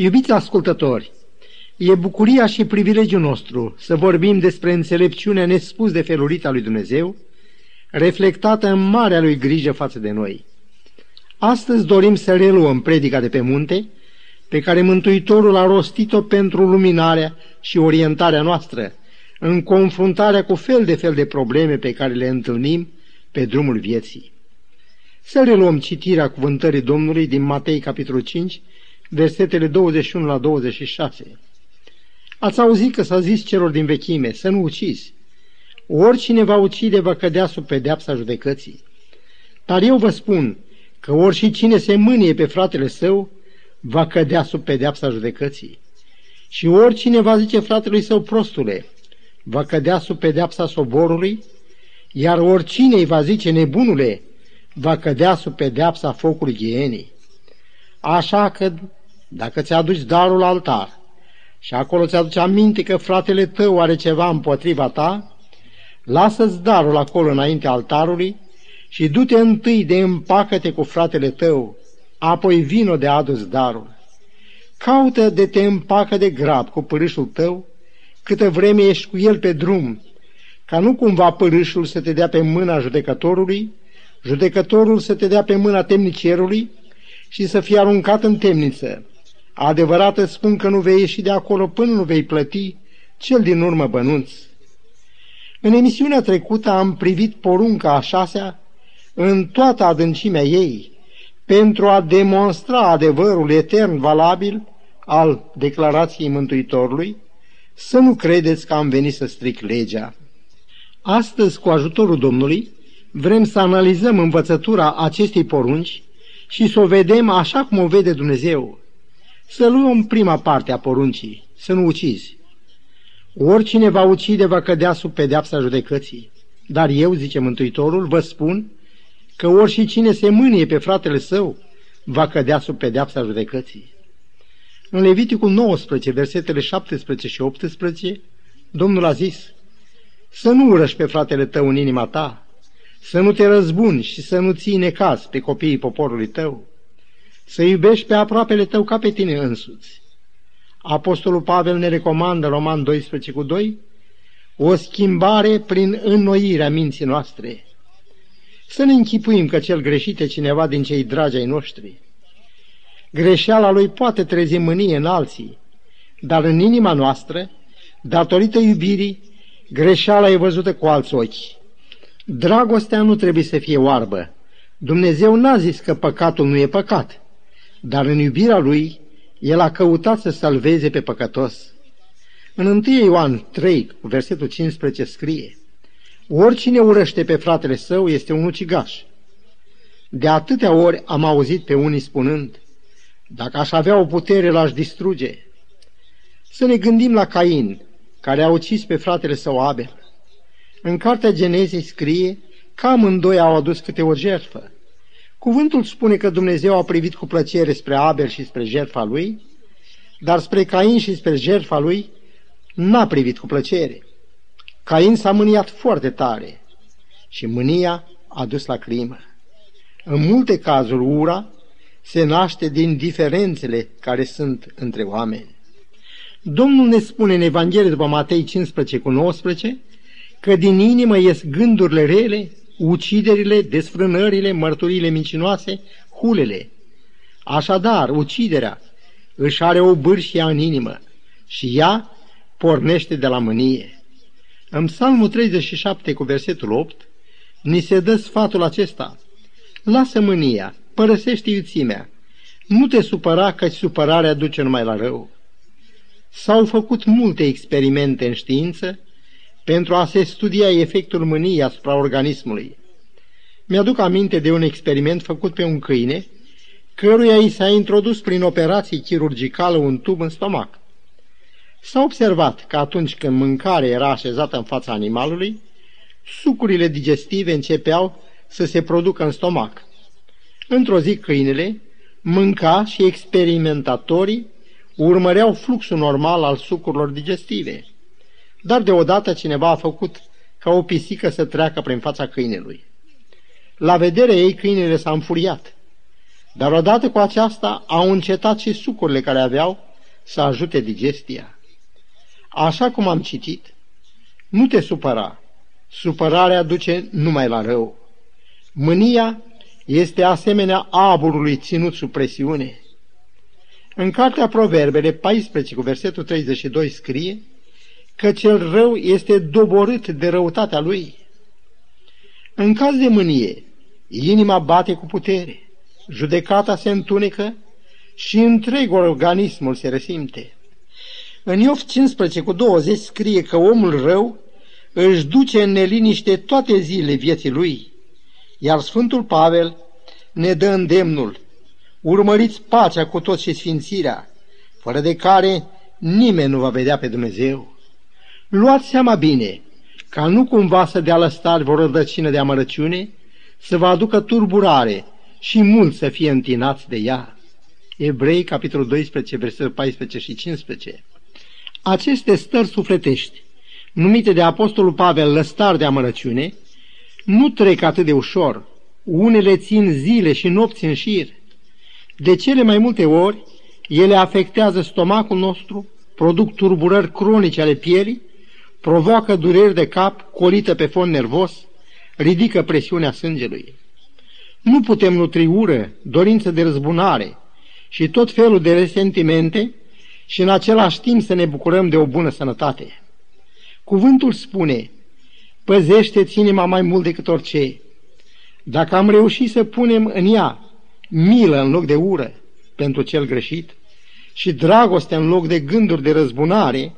Iubiți ascultători, e bucuria și privilegiul nostru să vorbim despre înțelepciunea nespus de felurita lui Dumnezeu, reflectată în marea lui grijă față de noi. Astăzi dorim să reluăm predica de pe munte, pe care Mântuitorul a rostit-o pentru luminarea și orientarea noastră, în confruntarea cu fel de fel de probleme pe care le întâlnim pe drumul vieții. Să reluăm citirea cuvântării Domnului din Matei, capitolul 5, versetele 21 la 26. Ați auzit că s-a zis celor din vechime să nu ucizi. Oricine va ucide va cădea sub pedeapsa judecății. Dar eu vă spun că oricine se mânie pe fratele său va cădea sub pedeapsa judecății. Și oricine va zice fratelui său prostule, va cădea sub pedeapsa soborului, iar oricine îi va zice nebunule, va cădea sub pedeapsa focului ghienii. Așa că, dacă ți-aduci darul altar și acolo ți-aduce aminte că fratele tău are ceva împotriva ta, lasă-ți darul acolo înainte altarului și du-te întâi de împacă-te cu fratele tău, apoi vino de adus darul. Caută de te împacă de grab cu părâșul tău, câtă vreme ești cu el pe drum, ca nu cumva părâșul să te dea pe mâna judecătorului, judecătorul să te dea pe mâna temnicierului și să fie aruncat în temniță. Adevărat îți spun că nu vei ieși de acolo până nu vei plăti cel din urmă bănunț. În emisiunea trecută am privit porunca a șasea în toată adâncimea ei, pentru a demonstra adevărul etern valabil al declarației Mântuitorului, să nu credeți că am venit să stric legea. Astăzi, cu ajutorul Domnului, vrem să analizăm învățătura acestei porunci și să o vedem așa cum o vede Dumnezeu. Să luăm prima parte a poruncii, să nu ucizi. Oricine va ucide va cădea sub pedeapsa judecății. Dar eu, zice Mântuitorul, vă spun că oricine se mânie pe fratele său va cădea sub pedeapsa judecății. În Leviticul 19, versetele 17 și 18, Domnul a zis, să nu urăși pe fratele tău în inima ta, să nu te răzbuni și să nu ții necaz pe copiii poporului tău, să iubești pe aproapele tău ca pe tine însuți. Apostolul Pavel ne recomandă, Roman 12 cu 2, o schimbare prin înnoirea minții noastre. Să ne închipuim că cel greșit e cineva din cei dragi ai noștri. Greșeala lui poate trezi mânie în alții, dar în inima noastră, datorită iubirii, greșeala e văzută cu alți ochi. Dragostea nu trebuie să fie oarbă. Dumnezeu n-a zis că păcatul nu e păcat, dar în iubirea lui, el a căutat să salveze pe păcătos. În 1 Ioan 3, versetul 15 scrie, Oricine urăște pe fratele său este un ucigaș. De atâtea ori am auzit pe unii spunând, dacă aș avea o putere, l-aș distruge. Să ne gândim la Cain, care a ucis pe fratele său Abel. În cartea Genezei scrie că amândoi au adus câte o jertfă. Cuvântul spune că Dumnezeu a privit cu plăcere spre Abel și spre jertfa lui, dar spre Cain și spre jertfa lui n-a privit cu plăcere. Cain s-a mâniat foarte tare și mânia a dus la crimă. În multe cazuri, ura se naște din diferențele care sunt între oameni. Domnul ne spune în Evanghelie după Matei 15 cu 19 că din inimă ies gândurile rele, uciderile, desfrânările, mărturile mincinoase, hulele. Așadar, uciderea își are o bârșie în inimă și ea pornește de la mânie. În Psalmul 37 cu versetul 8 ni se dă sfatul acesta. Lasă mânia, părăsește iuțimea, nu te supăra că supărarea duce numai la rău. S-au făcut multe experimente în știință pentru a se studia efectul mâniei asupra organismului. Mi-aduc aminte de un experiment făcut pe un câine, căruia i s-a introdus prin operație chirurgicală un tub în stomac. S-a observat că atunci când mâncarea era așezată în fața animalului, sucurile digestive începeau să se producă în stomac. Într-o zi câinele mânca și experimentatorii urmăreau fluxul normal al sucurilor digestive. Dar deodată cineva a făcut ca o pisică să treacă prin fața câinelui. La vedere ei, câinele s-a înfuriat. Dar odată cu aceasta au încetat și sucurile care aveau să ajute digestia. Așa cum am citit, nu te supăra, supărarea duce numai la rău. Mânia este asemenea aburului ținut sub presiune. În cartea Proverbele 14 cu versetul 32 scrie că cel rău este doborât de răutatea lui. În caz de mânie, inima bate cu putere, judecata se întunecă și întreg organismul se resimte. În Iov 15 cu 20 scrie că omul rău își duce în neliniște toate zilele vieții lui, iar Sfântul Pavel ne dă îndemnul, urmăriți pacea cu toți și sfințirea, fără de care nimeni nu va vedea pe Dumnezeu. Luați seama bine, ca nu cumva să dea lăstari vor rădăcină de amărăciune, să vă aducă turburare și mulți să fie întinați de ea. Evrei, capitolul 12, versetul 14 și 15. Aceste stări sufletești, numite de Apostolul Pavel lăstari de amărăciune, nu trec atât de ușor. Unele țin zile și nopți în șir. De cele mai multe ori, ele afectează stomacul nostru, produc turburări cronice ale pielii, provoacă dureri de cap, colită pe fond nervos, ridică presiunea sângelui. Nu putem nutri ură, dorință de răzbunare și tot felul de resentimente și în același timp să ne bucurăm de o bună sănătate. Cuvântul spune, păzește-ți inima mai mult decât orice. Dacă am reușit să punem în ea milă în loc de ură pentru cel greșit și dragoste în loc de gânduri de răzbunare,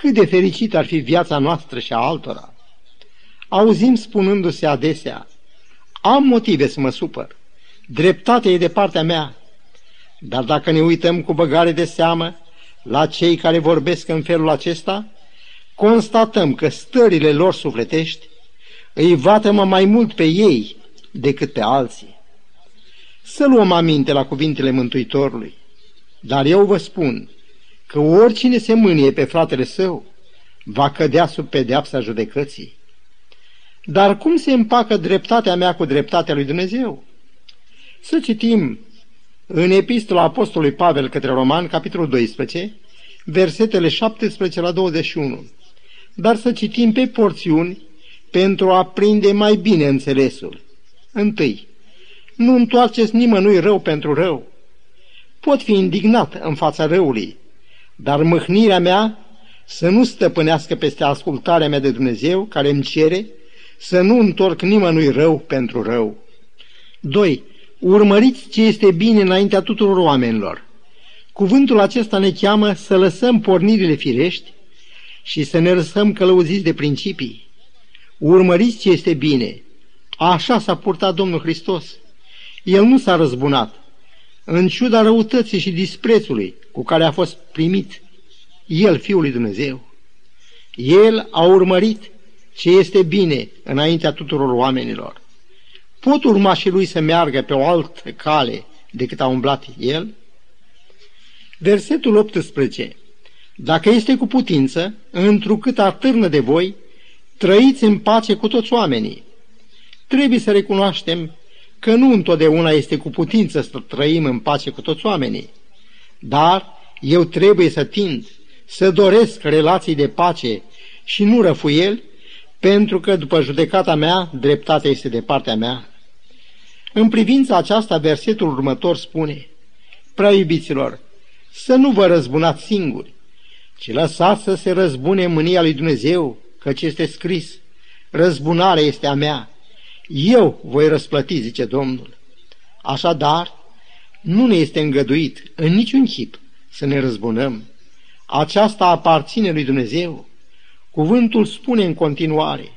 cât de fericit ar fi viața noastră și a altora. Auzim spunându-se adesea, am motive să mă supăr, dreptatea e de partea mea, dar dacă ne uităm cu băgare de seamă la cei care vorbesc în felul acesta, constatăm că stările lor sufletești îi vatămă mai mult pe ei decât pe alții. Să luăm aminte la cuvintele Mântuitorului, dar eu vă spun că oricine se mânie pe fratele său va cădea sub pedeapsa judecății. Dar cum se împacă dreptatea mea cu dreptatea lui Dumnezeu? Să citim în epistola Apostolului Pavel către Roman, capitolul 12, versetele 17 la 21. Dar să citim pe porțiuni pentru a prinde mai bine înțelesul. Întâi, nu întoarceți nimănui rău pentru rău. Pot fi indignat în fața răului, dar mâhnirea mea să nu stăpânească peste ascultarea mea de Dumnezeu, care îmi cere să nu întorc nimănui rău pentru rău. 2. Urmăriți ce este bine înaintea tuturor oamenilor. Cuvântul acesta ne cheamă să lăsăm pornirile firești și să ne lăsăm călăuziți de principii. Urmăriți ce este bine. Așa s-a purtat Domnul Hristos. El nu s-a răzbunat. În ciuda răutății și disprețului cu care a fost primit, El, Fiul lui Dumnezeu. El a urmărit ce este bine înaintea tuturor oamenilor. Pot urma și lui să meargă pe o altă cale decât a umblat el? Versetul 18. Dacă este cu putință, întrucât atârnă de voi, trăiți în pace cu toți oamenii. Trebuie să recunoaștem că nu întotdeauna este cu putință să trăim în pace cu toți oamenii, dar eu trebuie să tind, să doresc relații de pace și nu răfuieli pentru că după judecata mea, dreptatea este de partea mea. În privința aceasta, versetul următor spune, Prea iubiților, să nu vă răzbunați singuri, ci lăsați să se răzbune mânia lui Dumnezeu, căci este scris, răzbunarea este a mea, eu voi răsplăti, zice Domnul. Așadar, nu ne este îngăduit în niciun chip să ne răzbunăm. Aceasta aparține lui Dumnezeu. Cuvântul spune în continuare,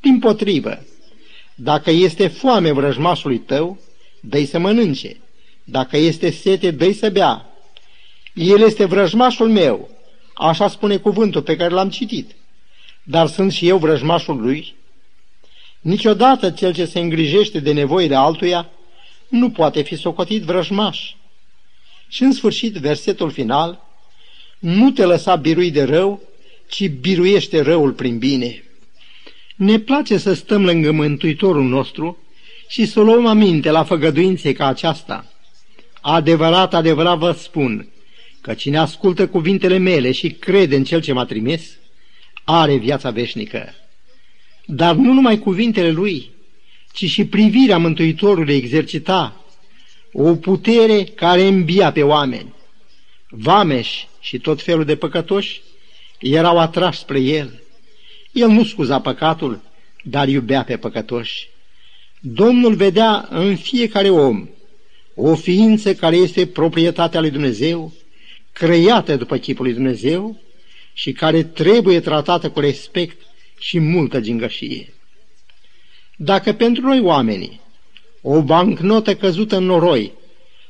din potrivă, dacă este foame vrăjmașului tău, dă să mănânce, dacă este sete, dă să bea. El este vrăjmașul meu, așa spune cuvântul pe care l-am citit, dar sunt și eu vrăjmașul lui. Niciodată cel ce se îngrijește de nevoile altuia nu poate fi socotit vrăjmaș. Și în sfârșit, versetul final, nu te lăsa birui de rău, ci biruiește răul prin bine. Ne place să stăm lângă Mântuitorul nostru și să luăm aminte la făgăduințe ca aceasta. Adevărat, adevărat vă spun, că cine ascultă cuvintele mele și crede în cel ce m-a trimis, are viața veșnică. Dar nu numai cuvintele lui, ci și privirea Mântuitorului exercita o putere care îmbia pe oameni. Vameși și tot felul de păcătoși erau atrași spre el. El nu scuza păcatul, dar iubea pe păcătoși. Domnul vedea în fiecare om o ființă care este proprietatea lui Dumnezeu, creată după chipul lui Dumnezeu și care trebuie tratată cu respect și multă gingășie. Dacă pentru noi oamenii o bancnotă căzută în noroi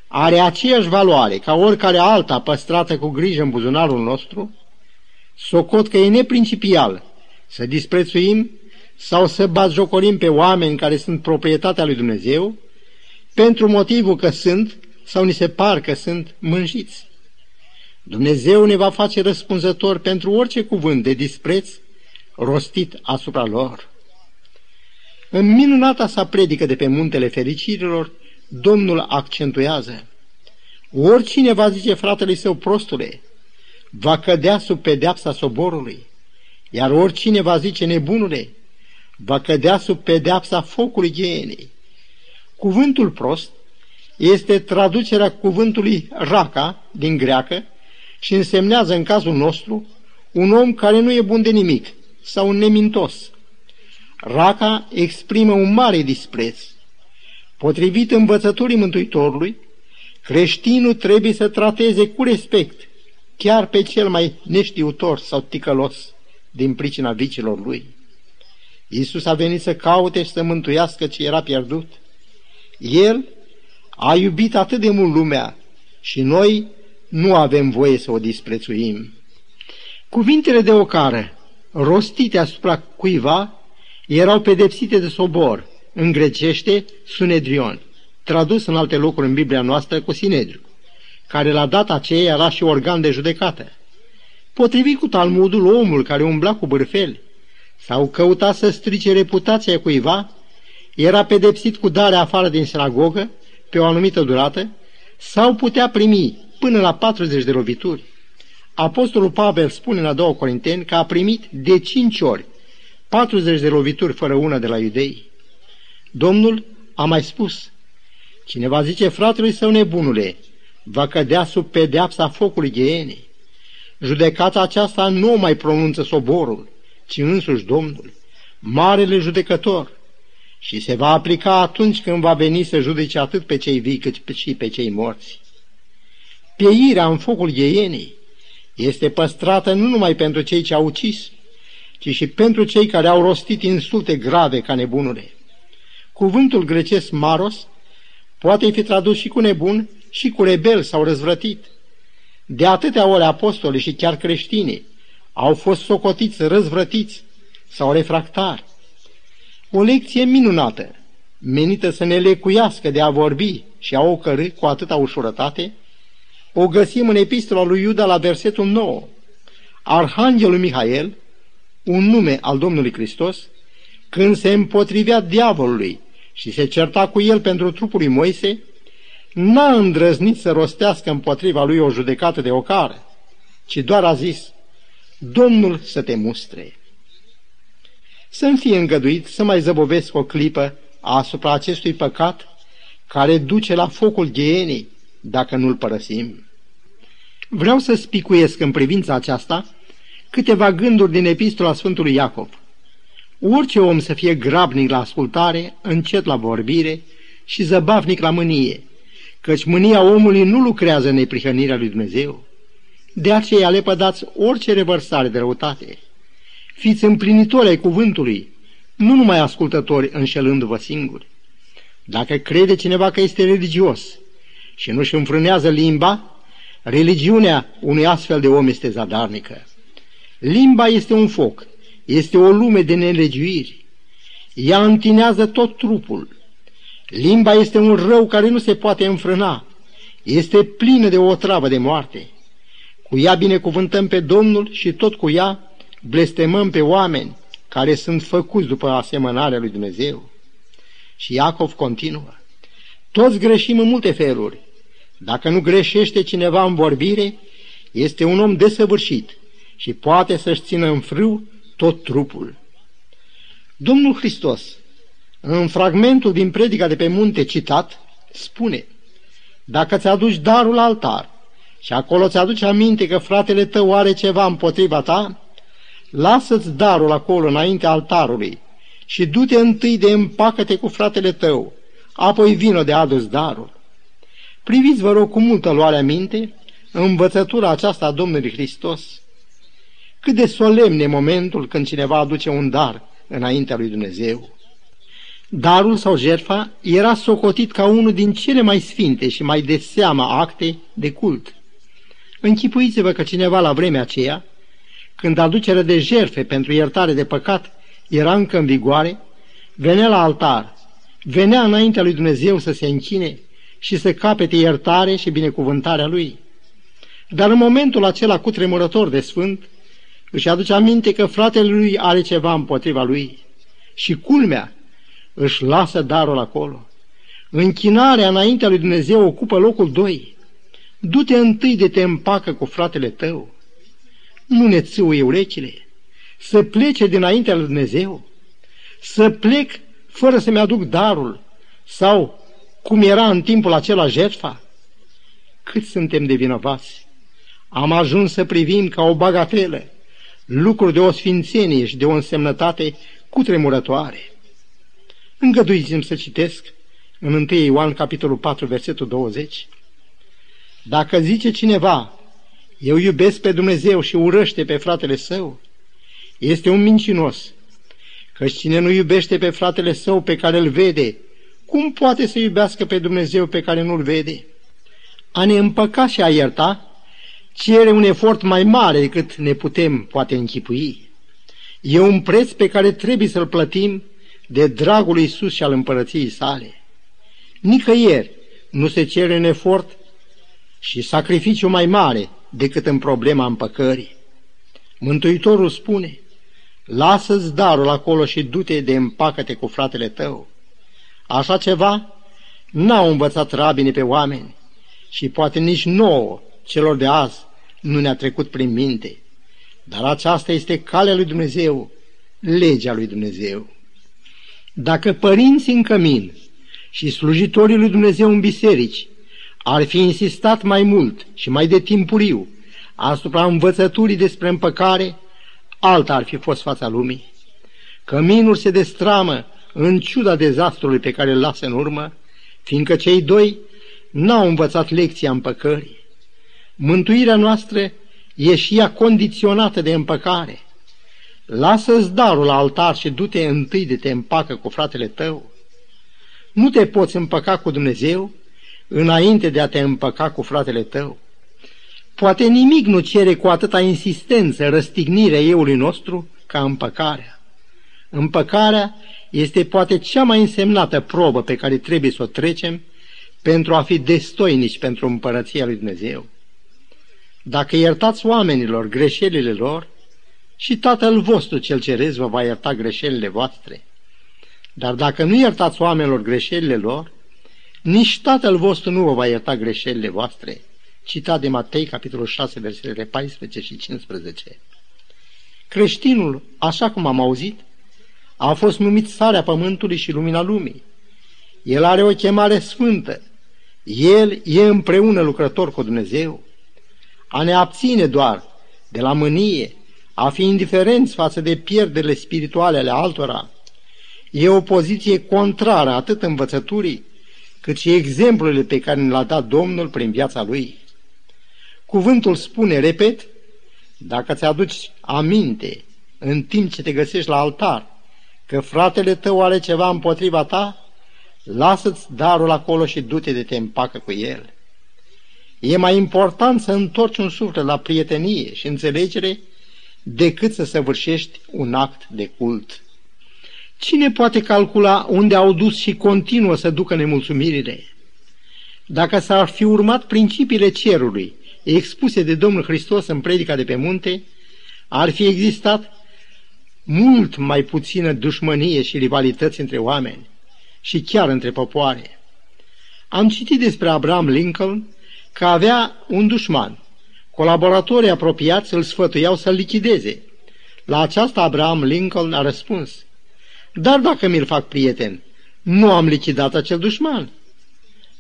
are aceeași valoare ca oricare alta păstrată cu grijă în buzunarul nostru, socot că e neprincipial să disprețuim sau să batjocorim pe oameni care sunt proprietatea lui Dumnezeu, pentru motivul că sunt sau ni se par că sunt mânjiți. Dumnezeu ne va face răspunzător pentru orice cuvânt de dispreț rostit asupra lor. În minunata sa predică de pe muntele fericirilor, Domnul accentuează, oricine va zice fratelui său prostule, va cădea sub pedeapsa soborului, iar oricine va zice nebunule, va cădea sub pedeapsa focului ghienei. Cuvântul prost este traducerea cuvântului raca din greacă și însemnează în cazul nostru un om care nu e bun de nimic sau un nemintos. Raca exprimă un mare dispreț. Potrivit învățăturii Mântuitorului, creștinul trebuie să trateze cu respect chiar pe cel mai neștiutor sau ticălos din pricina vicilor lui. Iisus a venit să caute și să mântuiască ce era pierdut. El a iubit atât de mult lumea și noi nu avem voie să o disprețuim. Cuvintele de ocară, rostite asupra cuiva, erau pedepsite de sobor, în grecește Sunedrion, tradus în alte locuri în Biblia noastră cu Sinedriu, care la data aceea era și organ de judecată. Potrivit cu Talmudul, omul care umbla cu bârfeli sau căuta să strice reputația cuiva, era pedepsit cu dare afară din sinagogă pe o anumită durată sau putea primi până la 40 de lovituri. Apostolul Pavel spune la 2 Corinteni că a primit de 5 ori 40 de lovituri fără una de la iudei. Domnul a mai spus, cine va zice fratelui său nebunule, va cădea sub pedeapsa focului ghienei. Judecata aceasta nu mai pronunță soborul, ci însuși Domnul, marele judecător, și se va aplica atunci când va veni să judece atât pe cei vii cât și pe cei morți. Pieirea în focul gheienei este păstrată nu numai pentru cei ce au ucis, ci și pentru cei care au rostit insulte grave ca nebunule. Cuvântul grecesc maros poate fi tradus și cu nebun și cu rebel sau răzvrătit. De atâtea ori apostoli și chiar creștini au fost socotiți răzvrătiți sau refractari. O lecție minunată, menită să ne lecuiască de a vorbi și a ocărâ cu atâta ușurătate, o găsim în epistola lui Iuda la versetul 9. Arhanghelul Mihael, un nume al Domnului Hristos, când se împotrivea diavolului și se certa cu el pentru trupul lui Moise, n-a îndrăznit să rostească împotriva lui o judecată de ocară, ci doar a zis, Domnul să te mustre. Să-mi fie îngăduit să mai zăbovesc o clipă asupra acestui păcat care duce la focul ghienii dacă nu-l părăsim. Vreau să spicuiesc în privința aceasta câteva gânduri din epistola Sfântului Iacov. Orice om să fie grabnic la ascultare, încet la vorbire și zăbavnic la mânie, căci mânia omului nu lucrează în neprihănirea lui Dumnezeu. De aceea le pădați orice revărsare de răutate. Fiți împlinitori ai cuvântului, nu numai ascultători înșelându-vă singuri. Dacă crede cineva că este religios și nu-și înfrânează limba, religiunea unui astfel de om este zadarnică. Limba este un foc, este o lume de nelegiuiri. Ea întinează tot trupul. Limba este un rău care nu se poate înfrâna. Este plină de o travă de moarte. Cu ea binecuvântăm pe Domnul și tot cu ea blestemăm pe oameni care sunt făcuți după asemănarea lui Dumnezeu. Și Iacov continuă. Toți greșim în multe feluri. Dacă nu greșește cineva în vorbire, este un om desăvârșit și poate să-și țină în frâu tot trupul. Domnul Hristos, în fragmentul din predica de pe munte citat, spune Dacă ți-aduci darul altar și acolo ți-aduci aminte că fratele tău are ceva împotriva ta, lasă-ți darul acolo înainte altarului și du-te întâi de împacă-te cu fratele tău, apoi vină de adus darul. Priviți, vă rog, cu multă luare aminte învățătura aceasta a Domnului Hristos. Cât de solemn e momentul când cineva aduce un dar înaintea lui Dumnezeu. Darul sau jertfa era socotit ca unul din cele mai sfinte și mai de seama acte de cult. Închipuiți-vă că cineva la vremea aceea, când aducerea de jertfe pentru iertare de păcat era încă în vigoare, venea la altar, venea înaintea lui Dumnezeu să se închine și să capete iertare și binecuvântarea lui. Dar în momentul acela cu tremurător de sfânt, își aduce aminte că fratele lui are ceva împotriva lui. Și culmea, își lasă darul acolo. Închinarea înaintea lui Dumnezeu ocupă locul doi. Du-te întâi de te împacă cu fratele tău. Nu ne țâuie urechile. Să plece dinaintea lui Dumnezeu. Să plec fără să-mi aduc darul. Sau, cum era în timpul acela jertfa. Cât suntem de vinovați? Am ajuns să privim ca o bagatelă lucruri de o sfințenie și de o însemnătate cutremurătoare. Îngăduiți-mi să citesc în 1 Ioan, capitolul 4, versetul 20. Dacă zice cineva, eu iubesc pe Dumnezeu și urăște pe fratele său, este un mincinos, căci cine nu iubește pe fratele său pe care îl vede, cum poate să iubească pe Dumnezeu pe care nu-l vede? A ne împăca și a ierta cere un efort mai mare decât ne putem poate închipui. E un preț pe care trebuie să-l plătim de dragul Iisus și al împărăției sale. Nicăieri nu se cere un efort și sacrificiu mai mare decât în problema împăcării. Mântuitorul spune, lasă-ți darul acolo și du-te de împacă-te cu fratele tău. Așa ceva n-au învățat rabinii pe oameni și poate nici nouă celor de azi nu ne-a trecut prin minte. Dar aceasta este calea lui Dumnezeu, legea lui Dumnezeu. Dacă părinții în cămin și slujitorii lui Dumnezeu în biserici ar fi insistat mai mult și mai de timpuriu asupra învățăturii despre împăcare, alta ar fi fost fața lumii. Căminul se destramă în ciuda dezastrului pe care îl lasă în urmă, fiindcă cei doi n-au învățat lecția împăcării. Mântuirea noastră e și ea condiționată de împăcare. Lasă-ți darul la altar și du-te întâi de te împacă cu fratele tău. Nu te poți împăca cu Dumnezeu înainte de a te împăca cu fratele tău. Poate nimic nu cere cu atâta insistență răstignirea eului nostru ca împăcarea. Împăcarea este poate cea mai însemnată probă pe care trebuie să o trecem pentru a fi destoinici pentru împărăția lui Dumnezeu. Dacă iertați oamenilor greșelile lor, și Tatăl vostru cel ceresc vă va ierta greșelile voastre. Dar dacă nu iertați oamenilor greșelile lor, nici Tatăl vostru nu vă va ierta greșelile voastre. Citat de Matei, capitolul 6, versetele 14 și 15. Creștinul, așa cum am auzit, a fost numit sarea pământului și lumina lumii. El are o chemare sfântă. El e împreună lucrător cu Dumnezeu a ne abține doar de la mânie, a fi indiferenți față de pierderile spirituale ale altora, e o poziție contrară atât învățăturii, cât și exemplele pe care ne l-a dat Domnul prin viața Lui. Cuvântul spune, repet, dacă ți-aduci aminte în timp ce te găsești la altar, că fratele tău are ceva împotriva ta, lasă-ți darul acolo și du-te de te împacă cu el. E mai important să întorci un suflet la prietenie și înțelegere decât să săvârșești un act de cult. Cine poate calcula unde au dus și continuă să ducă nemulțumirile? Dacă s-ar fi urmat principiile cerului expuse de Domnul Hristos în predica de pe munte, ar fi existat mult mai puțină dușmănie și rivalități între oameni și chiar între popoare. Am citit despre Abraham Lincoln că avea un dușman, Colaboratorii apropiați îl sfătuiau să-l lichideze. La aceasta Abraham Lincoln a răspuns, Dar dacă mi-l fac prieten, nu am lichidat acel dușman.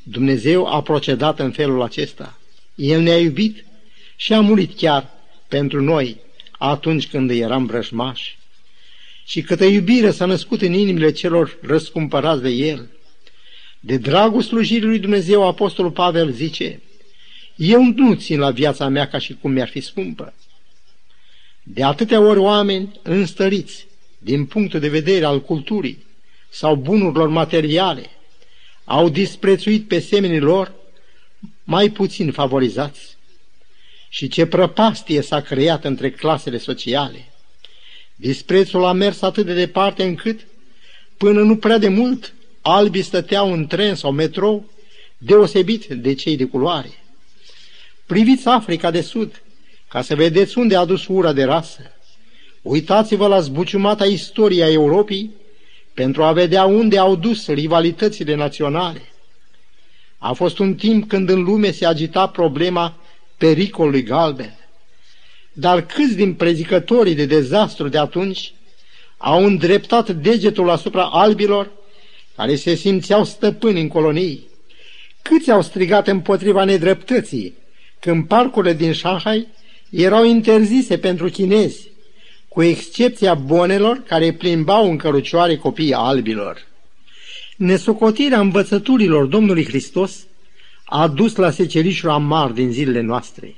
Dumnezeu a procedat în felul acesta. El ne-a iubit și a murit chiar pentru noi atunci când eram vrăjmași. Și câtă iubire s-a născut în inimile celor răscumpărați de El. De dragul slujirii lui Dumnezeu, Apostolul Pavel zice, Eu nu țin la viața mea ca și cum mi-ar fi scumpă. De atâtea ori oameni înstăriți din punctul de vedere al culturii sau bunurilor materiale au disprețuit pe semenii lor mai puțin favorizați și ce prăpastie s-a creat între clasele sociale. Disprețul a mers atât de departe încât, până nu prea de mult, albii stăteau în tren sau metrou, deosebit de cei de culoare. Priviți Africa de Sud, ca să vedeți unde a dus ura de rasă. Uitați-vă la zbuciumata istoria Europei pentru a vedea unde au dus rivalitățile naționale. A fost un timp când în lume se agita problema pericolului galben. Dar câți din prezicătorii de dezastru de atunci au îndreptat degetul asupra albilor care se simțeau stăpâni în colonii? Câți au strigat împotriva nedreptății când parcurile din Shanghai erau interzise pentru chinezi, cu excepția bonelor care plimbau în cărucioare copiii albilor. Nesocotirea învățăturilor Domnului Hristos a dus la secerișul amar din zilele noastre.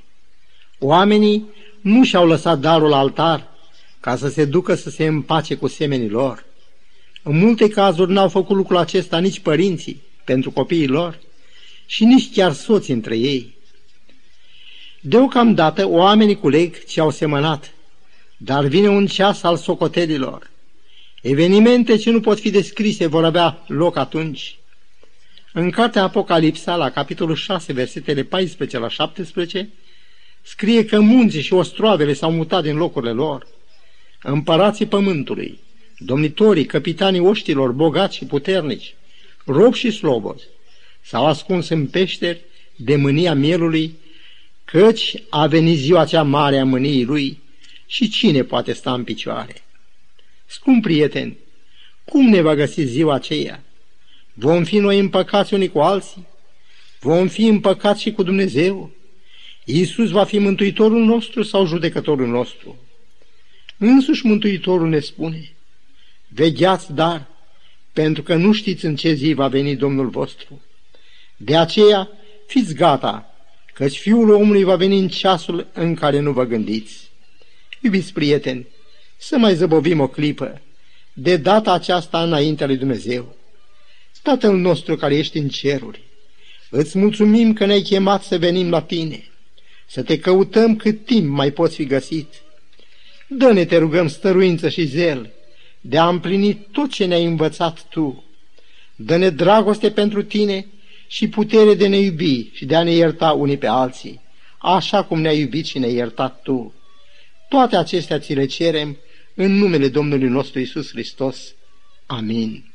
Oamenii nu și-au lăsat darul altar ca să se ducă să se împace cu semenii lor. În multe cazuri n-au făcut lucrul acesta nici părinții pentru copiii lor și nici chiar soții între ei. Deocamdată oamenii culeg ce au semănat, dar vine un ceas al socotelilor. Evenimente ce nu pot fi descrise vor avea loc atunci. În cartea Apocalipsa, la capitolul 6, versetele 14 la 17, scrie că munții și ostroavele s-au mutat din locurile lor. Împărații pământului, domnitorii, capitanii oștilor, bogați și puternici, robi și slobozi, s-au ascuns în peșteri de mânia mielului, căci a venit ziua cea mare a mâniei lui și cine poate sta în picioare? Scump prieten, cum ne va găsi ziua aceea? Vom fi noi împăcați unii cu alții? Vom fi împăcați și cu Dumnezeu? Iisus va fi mântuitorul nostru sau judecătorul nostru? Însuși Mântuitorul ne spune, vegheați dar, pentru că nu știți în ce zi va veni Domnul vostru. De aceea, fiți gata, căci Fiul omului va veni în ceasul în care nu vă gândiți. Iubiți prieteni, să mai zăbovim o clipă, de data aceasta înaintea lui Dumnezeu. Tatăl nostru care ești în ceruri, îți mulțumim că ne-ai chemat să venim la tine, să te căutăm cât timp mai poți fi găsit. Dă-ne, te rugăm, stăruință și zel de a împlini tot ce ne-ai învățat tu. Dă-ne dragoste pentru tine și putere de ne iubi și de a ne ierta unii pe alții, așa cum ne-ai iubit și ne-ai iertat tu. Toate acestea ți le cerem în numele Domnului nostru Isus Hristos. Amin.